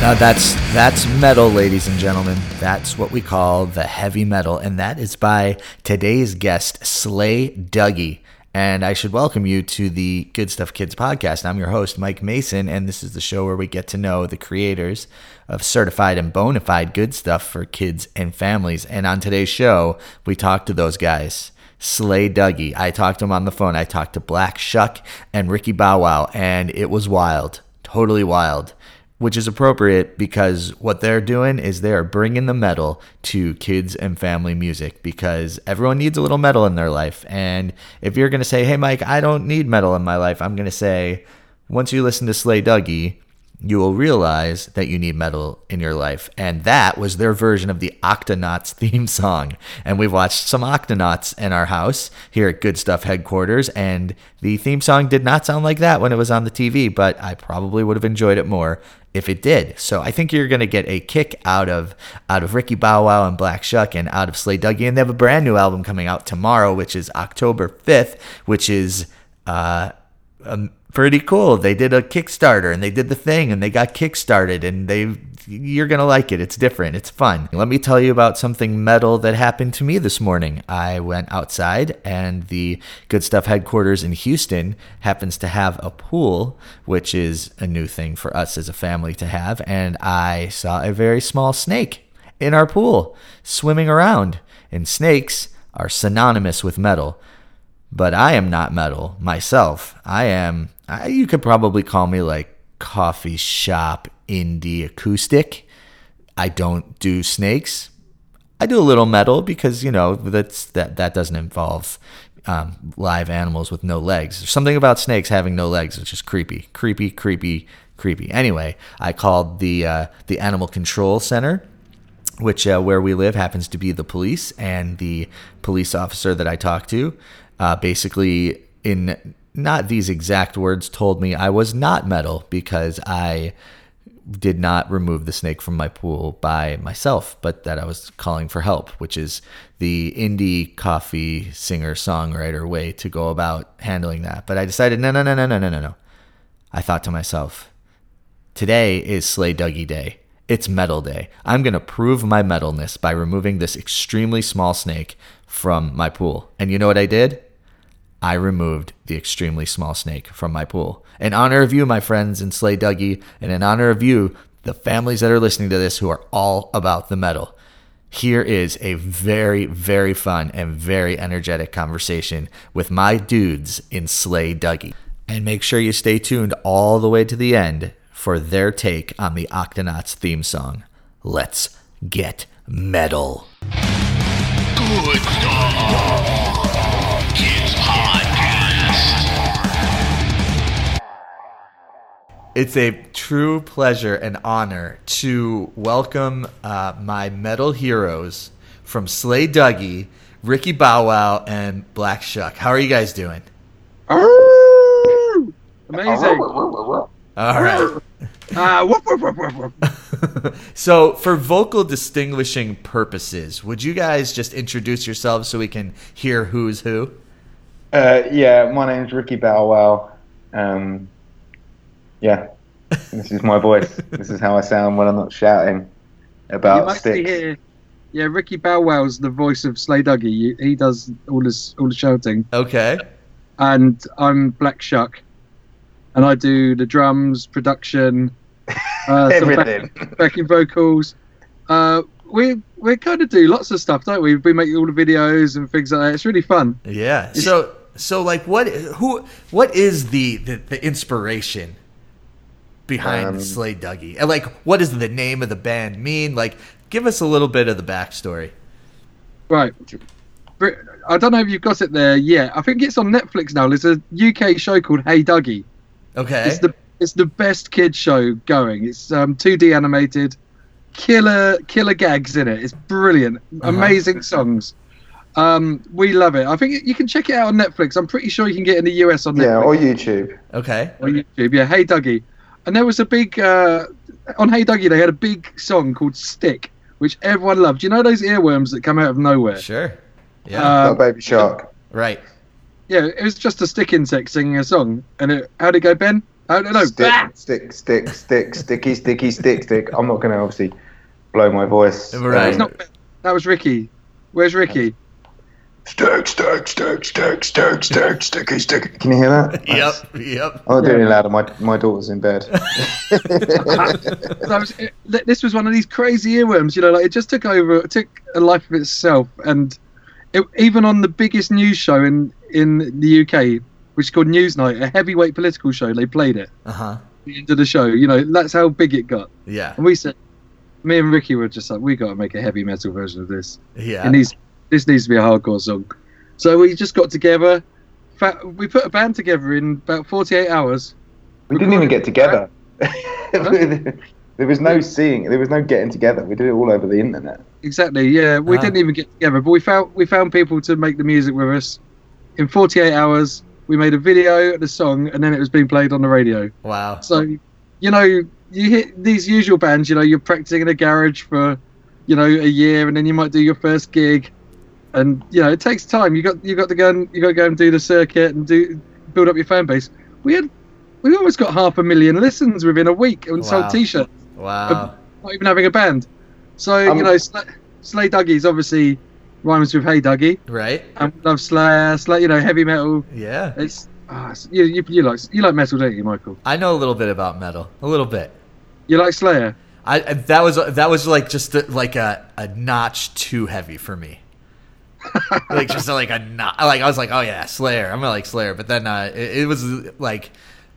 Now that's that's metal, ladies and gentlemen. That's what we call the heavy metal, and that is by today's guest, Slay Duggee. And I should welcome you to the Good Stuff Kids podcast. I'm your host, Mike Mason, and this is the show where we get to know the creators of certified and bona fide good stuff for kids and families. And on today's show, we talk to those guys. Slay Duggee. I talked to him on the phone. I talked to Black Shuck and Ricky Bow Wow, and it was wild. Totally wild which is appropriate because what they're doing is they're bringing the metal to kids and family music because everyone needs a little metal in their life. And if you're going to say, hey, Mike, I don't need metal in my life, I'm going to say, once you listen to Slay Duggee, you will realize that you need metal in your life. And that was their version of the Octonauts theme song. And we've watched some Octonauts in our house here at Good Stuff headquarters. And the theme song did not sound like that when it was on the TV, but I probably would have enjoyed it more if it did. So I think you're going to get a kick out of out of Ricky Bow Wow and Black Shuck and out of Slay Duggee. And they have a brand new album coming out tomorrow, which is October 5th, which is uh, um, pretty cool. They did a Kickstarter and they did the thing and they got kickstarted and they you're going to like it. It's different. It's fun. Let me tell you about something metal that happened to me this morning. I went outside and the Good Stuff headquarters in Houston happens to have a pool, which is a new thing for us as a family to have, and I saw a very small snake in our pool swimming around. And snakes are synonymous with metal but I am not metal myself. I am, I, you could probably call me like coffee shop indie acoustic. I don't do snakes. I do a little metal because you know that's that that doesn't involve um, live animals with no legs. There's something about snakes having no legs which is creepy, creepy, creepy, creepy. Anyway, I called the uh, the animal control center which uh, where we live happens to be the police and the police officer that I talked to uh, basically in not these exact words told me I was not metal because I did not remove the snake from my pool by myself, but that I was calling for help, which is the indie coffee singer songwriter way to go about handling that. But I decided, no, no, no, no, no, no, no, no. I thought to myself, today is Slay Duggee Day. It's metal day. I'm going to prove my metalness by removing this extremely small snake from my pool. And you know what I did? I removed the extremely small snake from my pool. In honor of you, my friends in Slay Duggee, and in honor of you, the families that are listening to this who are all about the metal. Here is a very, very fun and very energetic conversation with my dudes in Slay Duggee. And make sure you stay tuned all the way to the end for their take on the Octonauts theme song. Let's get metal. Good stuff. It's a true pleasure and honor to welcome uh, my metal heroes from Slay Duggee, Ricky Bow Wow, and Black Shuck. How are you guys doing? Amazing. All right. Uh, so, for vocal distinguishing purposes, would you guys just introduce yourselves so we can hear who's who? Uh, yeah, my name's Ricky Bow Wow. Um, yeah, this is my voice. this is how I sound when I'm not shouting about sticks. Hear, yeah, Ricky Bow Wow's the voice of Slay Duggee. He does all this all the shouting. Okay. And I'm Black Shuck, and I do the drums, production, uh, everything, back, backing vocals. Uh, we we kind of do lots of stuff, don't we? We make all the videos and things like that. It's really fun. Yeah. It's, so so like what who what is the the, the inspiration behind um, Slay Duggee? And like, what does the name of the band mean? Like, give us a little bit of the backstory. Right. I don't know if you've got it there yet. I think it's on Netflix now. There's a UK show called Hey Duggee. Okay. It's the it's the best kid show going. It's um, 2D animated, killer killer gags in it. It's brilliant, uh-huh. amazing songs. Um, we love it. I think you can check it out on Netflix. I'm pretty sure you can get it in the US on Netflix. Yeah, or YouTube. Okay. Or YouTube. Yeah. Hey Duggee. and there was a big uh, on Hey Duggee. They had a big song called "Stick," which everyone loved. You know those earworms that come out of nowhere? Sure. Yeah. Uh, Not Baby Shark. right. Yeah, it was just a stick insect singing a song. And it, how'd it go, Ben? I don't know. Stick, Ah! stick, stick, stick, sticky, sticky, stick, stick. I'm not going to obviously blow my voice. Right. Um, not That was Ricky. Where's Ricky? Stick, stick, stick, stick, stick, stick, sticky, sticky. Can you hear that? Yep. Yep. I'm not doing it louder. My my daughter's in bed. Was, it, this was one of these crazy earworms, you know, like it just took over, it took a life of itself. And it, even on the biggest news show in, in the UK, which is called Newsnight, a heavyweight political show, they played it Uh huh. the end of the show. You know, that's how big it got. Yeah. And we said, me and Ricky were just like, we got to make a heavy metal version of this. Yeah. It needs, this needs to be a hardcore song. So we just got together. Fa- We put a band together in about 48 hours. We didn't even get together. there was no seeing. There was no getting together. We did it all over the internet. Exactly. Yeah, we Ah. didn't even get together, but we found we found people to make the music with us. In 48 hours, we made a video and a song, and then it was being played on the radio. wow. So, you know, you hit these usual bands. You know, you're practicing in a garage for, you know, a year, and then you might do your first gig, and you know, it takes time. You got you got to go and you got to go and do the circuit and do build up your fan base. We had we almost got half a million listens within a week and Wow. sold T-shirts Wow. not even having a band. So Um, you know, Slay, Slay Duggee's obviously rhymes with Hey Duggee. Right. And we love Slayer, Slay, you know, heavy metal. Yeah. It's, it's- you, you you like you like metal, don't you, Michael? I know a little bit about metal. A little bit. You like Slayer? I I- that was that was like just a, like a, a notch too heavy for me. Like just like a not like I was like oh yeah Slayer I'm gonna like Slayer but then uh, it, it was like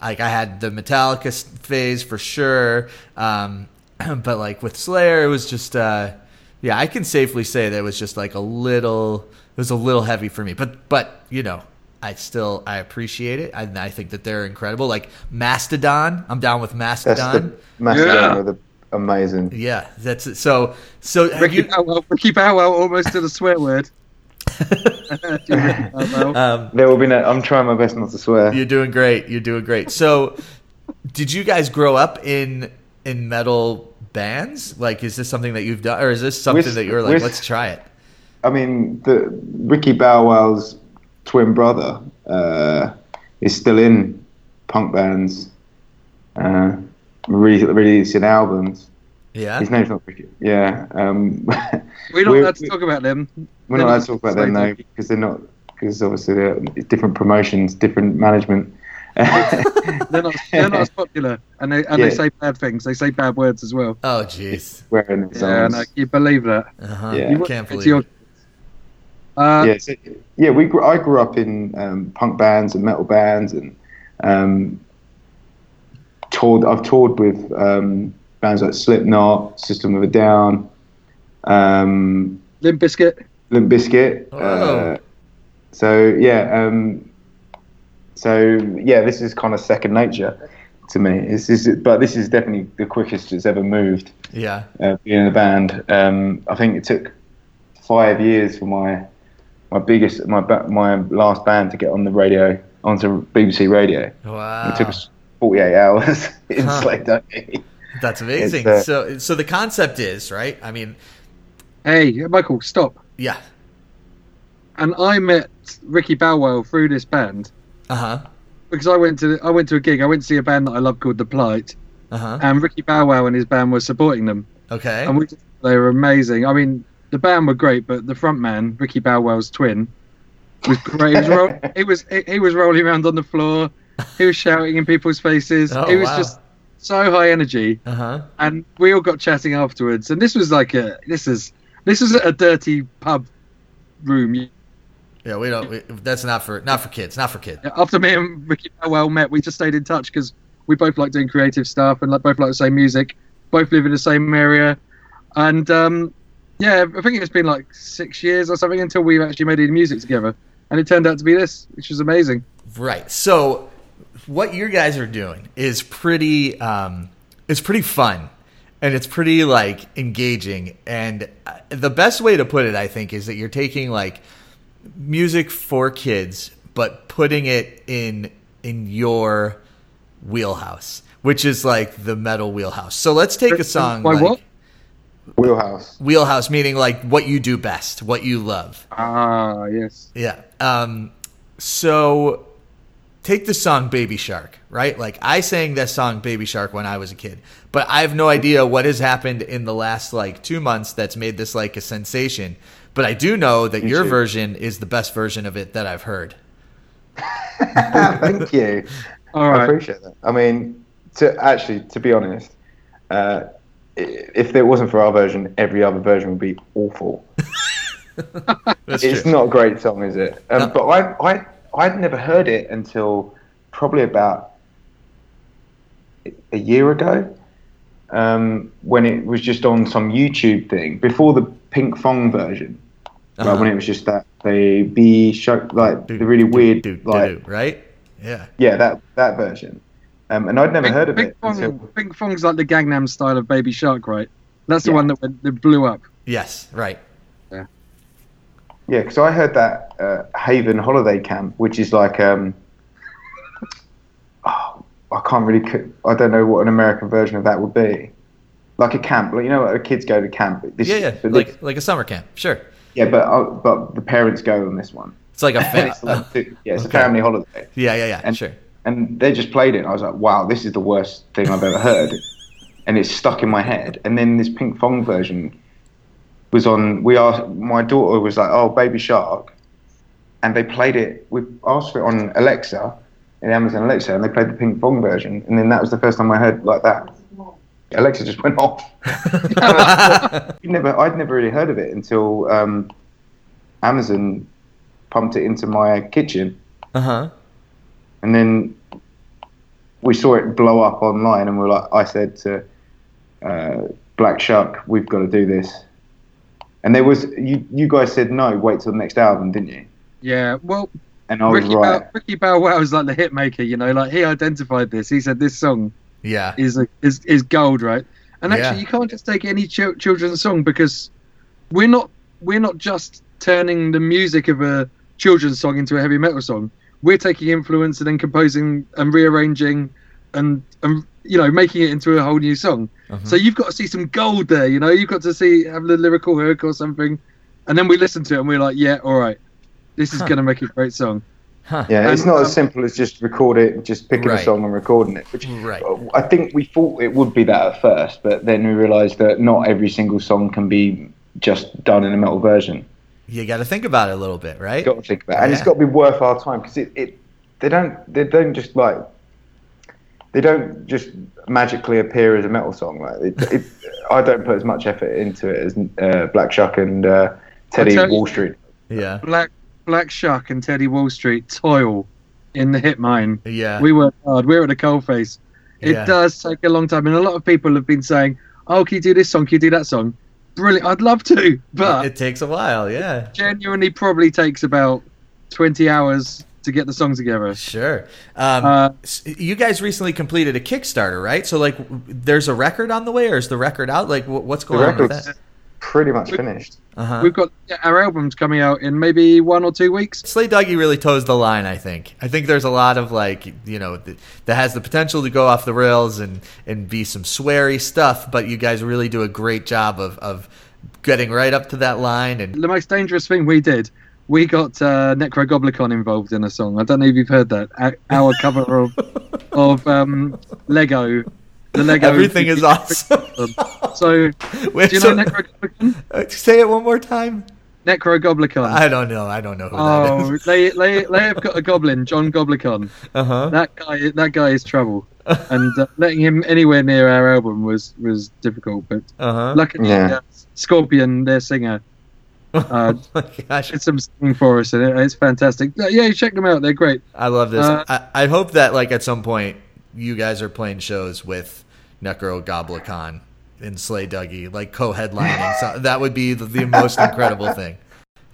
like I had the Metallica phase for sure um, but like with Slayer it was just uh, yeah I can safely say that it was just like a little it was a little heavy for me but but you know I still I appreciate it and I think that they're incredible like Mastodon I'm down with Mastodon the Mastodon Yeah. are the amazing. yeah, that's it. So, so have Ricky you, Bow Ricky Bow Wow almost did a swear word. Ricky Bow Wow. um, There will be no. I'm trying my best not to swear. you're doing great. You're doing great. So, did you guys grow up in in metal bands? Like, is this something that you've done, or is this something We're- that you're like, we're- let's try it? I mean, the Ricky Bow Wow's twin brother uh, is still in punk bands, uh, re- releasing albums. Yeah. His name's not Ricky. Yeah. Um, We're not we're- allowed to talk about them. We're not allowed to talk about them though, because they're not. Because obviously they're different promotions, different management. They're not. They're not as popular, and they and Yeah. they say bad things. They say bad words as well. Oh, jeez. Wearing their Yeah, songs. no, you believe that? Uh-huh. Yeah. You can't believe your- it. Uh, yeah, so, yeah. We grew, I grew up in um, punk bands and metal bands, and um, toured. I've toured with um, bands like Slipknot, System of a Down, um, Limp Bizkit. Limp Bizkit. Oh. Uh, so yeah, um, so yeah, this is kind of second nature to me. This is, but this is definitely the quickest it's ever moved. Yeah. uh, being in a band. Um, I think it took five years for my my biggest my my last band to get on the radio onto BBC Radio. Wow. It took us 48 hours in Huh. Slay Duggee. That's amazing. Uh, so, so the concept is right. I mean, Hey, Michael, stop. yeah. And I met Ricky Bow Wow through this band Uh huh. because I went to I went to a gig. I went to see a band that I love called The Plight, Uh huh. and Ricky Bow Wow and his band were supporting them, Okay. and we they were amazing. I mean, the band were great, but the front man, Ricky Bow Wow's twin, was great. He was, ro- he was he, he was rolling around on the floor. He was shouting in people's faces. Oh, he was wow. just so high energy, Uh huh. and we all got chatting afterwards. And this was like a this is this is a dirty pub room. Yeah. We don't. We, that's not for not for kids. Not for kids. After me and Ricky Bow Wow met, we just stayed in touch because we both like doing creative stuff and like, both like the same music, both live in the same area, and um, yeah, I think it's been like six years or something until we actually made any music together, and it turned out to be this, which was amazing. Right. So, what you guys are doing is pretty. Um, it's pretty fun, and it's pretty like engaging. And uh, the best way to put it, I think, is that you're taking like music for kids, but putting it in in your wheelhouse, which is like the metal wheelhouse. So let's take a song. Like, what? Wheelhouse. Wheelhouse meaning like what you do best, what you love. Ah, yes. Yeah. Um, so take the song Baby Shark, right? Like I sang that song Baby Shark when I was a kid, but I have no idea what has happened in the last like two months that's made this like a sensation. But I do know that Me your too. version is the best version of it that I've heard. Thank you. All I appreciate that. I mean, to actually, to be honest, uh, if it wasn't for our version, every other version would be awful. It's true. not a great song, is it? Um, No. But I, I, I'd never heard it until probably about a year ago, um, when it was just on some YouTube thing before the Pinkfong version. Uh-huh. Like when it was just that the B show, like Do, the really do, weird, do, do, like do, right? Yeah. yeah, that that version. Um, and I'd never Pink, heard of Pink it Fong, until Pinkfong's like the Gangnam style of Baby Shark, right? That's the Yeah. one that, went, that blew up. Yes. Right. Yeah, because I heard that uh, Haven Holiday Camp, which is like um, oh, I can't really, I don't know what an American version of that would be. Like a camp, like you know, the kids go to camp. This, Yeah. Yeah. Like this- like a summer camp. Sure. yeah, but uh, but the parents go on this one. It's like a And it's like, yeah, it's Okay. a family holiday, yeah. Yeah. Yeah. And- sure. and they just played it. And I was like, wow, this is the worst thing I've ever heard, and it's stuck in my head. And then this Pinkfong version was on. We asked my daughter was like, oh, Baby Shark, and they played it. We asked for it on Alexa, in Amazon Alexa, and they played the Pinkfong version. And then that was the first time I heard like that. Alexa just went off. I'd never, I'd never really heard of it until um, Amazon pumped it into my kitchen, uh huh. and then we saw it blow up online, and we are like, I said to uh, Black Shuck, we've got to do this. And there was you, you guys said no, wait till the next album, didn't you? Yeah, well, And I was Ricky, right. Bow, Ricky Bow Wow is like the hit maker, you know, like he identified this. He said this song Yeah. is a, is is gold, right? And actually, Yeah. you can't just take any ch- children's song because we're not we're not just turning the music of a children's song into a heavy metal song. We're taking influence and then composing and rearranging and and you know making it into a whole new song. Mhm. So you've got to see some gold there. You know, you've got to see have the lyrical hook or something, and then we listen to it and we're like, yeah, all right, this is Huh. gonna make a great song. Huh. Yeah, it's not um, as simple as just record it, just picking Right. a song and recording it. Which Right. I think we thought it would be that at first, but then we realised that not every single song can be just done in a metal version. You got to think about it a little bit, right? Got to think about, it. and it's got to be worth our time because it, it they don't they don't just like they don't just magically appear as a metal song. Like it, it, I don't put as much effort into it as uh, Black Shuck and uh, Teddy you- Wall Street. Yeah. Black Black Shuck and Teddy Wall Street toil in the hit mine. Yeah. We work hard. We're at the coalface. It Yeah. does take a long time, and a lot of people have been saying, "Oh, can you do this song? Can you do that song?" Brilliant. I'd love to, but it takes a while. Yeah. genuinely probably takes about twenty hours to get the song together. Sure. Um, Uh, you guys recently completed a Kickstarter, right? So, like, there's a record on the way, or is the record out? Like, wh- what's The going on with that? pretty much finished. Uh huh. We've got yeah, our albums coming out in maybe one or two weeks. Slay Duggee really toes the line. I think. I think there's a lot of like you know th- that has the potential to go off the rails and and be some sweary stuff, but you guys really do a great job of of getting right up to that line and The most dangerous thing we did, we got uh, Necrogoblikon involved in a song. I don't know if you've heard that. Our, our cover of of um, Lego. The Lego. everything is awesome. So, Wait, do you so- know Necrogoblikon? uh, say it one more time. Necrogoblikon. I don't know. I don't know who Oh, that is. they, they, they have got a goblin, John Goblikon. Uh huh. That guy, that guy is trouble, and uh, letting him anywhere near our album was was difficult. But Uh huh. luckily, Yeah. uh, Scorpion, their singer, uh, oh my gosh. did some singing for us, and it, it's fantastic. Yeah, Yeah, check them out; they're great. I love this. Uh, I, I hope that like at some point you guys are playing shows with Necrogoblikon and Slay Duggee, like co-headlining. so that would be the, the most incredible thing.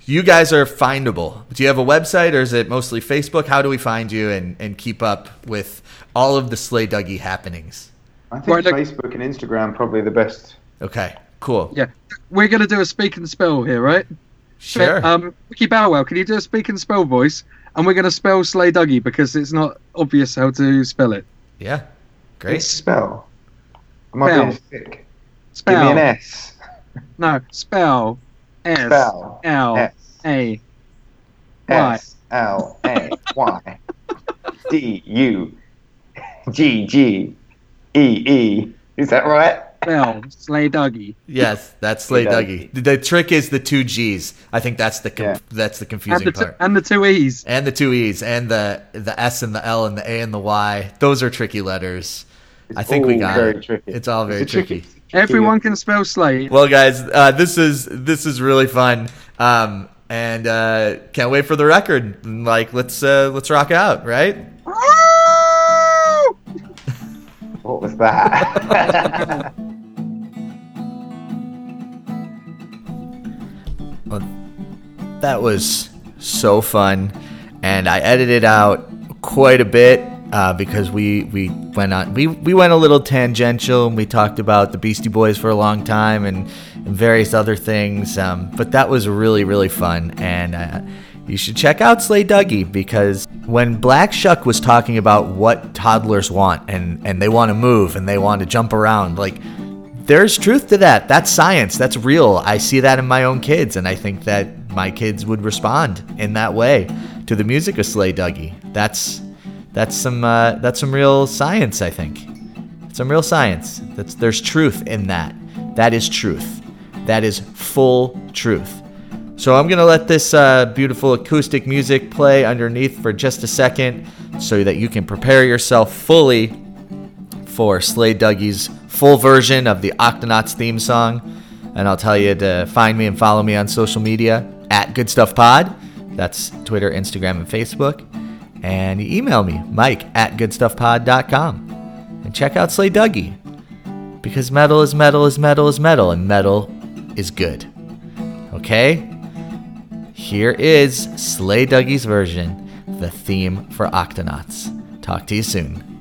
You guys are findable. Do you have a website or is it mostly Facebook? How do we find you and, and keep up with all of the Slay Duggee happenings? I think Right, Facebook and Instagram probably the best. Okay, cool. Yeah, we're gonna do a speak and spell here, right? Sure. Um, Ricky Bow Wow, can you do a speak and spell voice? And we're gonna spell Slay Duggee because it's not obvious how to spell it. yeah. Great. It's spell. Am I Spell. being sick? Spell. Give me an S. No, spell. S Spell. L S. A. Y. S L A Y D U G G E E. Is that right? Spell. Slay Duggee. Yes, that's Slay He does. Duggee. The, the trick is the two G's. I think that's the com- Yeah. that's the And confusing the, t- part. and the two E's. and the two E's and the the S and the L and the A and the Y. Those are tricky letters. I think we got very it. tricky. It's all very a tricky. tricky. Everyone can spell Slay. Well, guys, uh, this is this is really fun, um, and uh, can't wait for the record. Like, let's uh, let's rock out, right? What was that? That was so fun, and I edited out quite a bit uh, because we we went on we we went a little tangential and we talked about the Beastie Boys for a long time and, and various other things. Um, but that was really really fun, and uh, you should check out Slay Duggee because when Black Shuck was talking about what toddlers want and and they want to move and they want to jump around like there's truth to that. That's science. That's real. I see that in my own kids, and I think that my kids would respond in that way to the music of Slay Duggee. That's that's some uh, that's some real science. I think some real science. That's there's truth in that. That is truth. That is full truth. So I'm gonna let this uh, beautiful acoustic music play underneath for just a second, so that you can prepare yourself fully for Slay Duggee's full version of the Octonauts theme song. And I'll tell you to find me and follow me on social media at Good Stuff Pod. That's Twitter, Instagram, and Facebook. And you email me, Mike at goodstuffpod.com. And check out Slay Duggee. Because metal is metal is metal is metal, and metal is good. Okay? Here is Slay Duggee's version, the theme for Octonauts. Talk to you soon.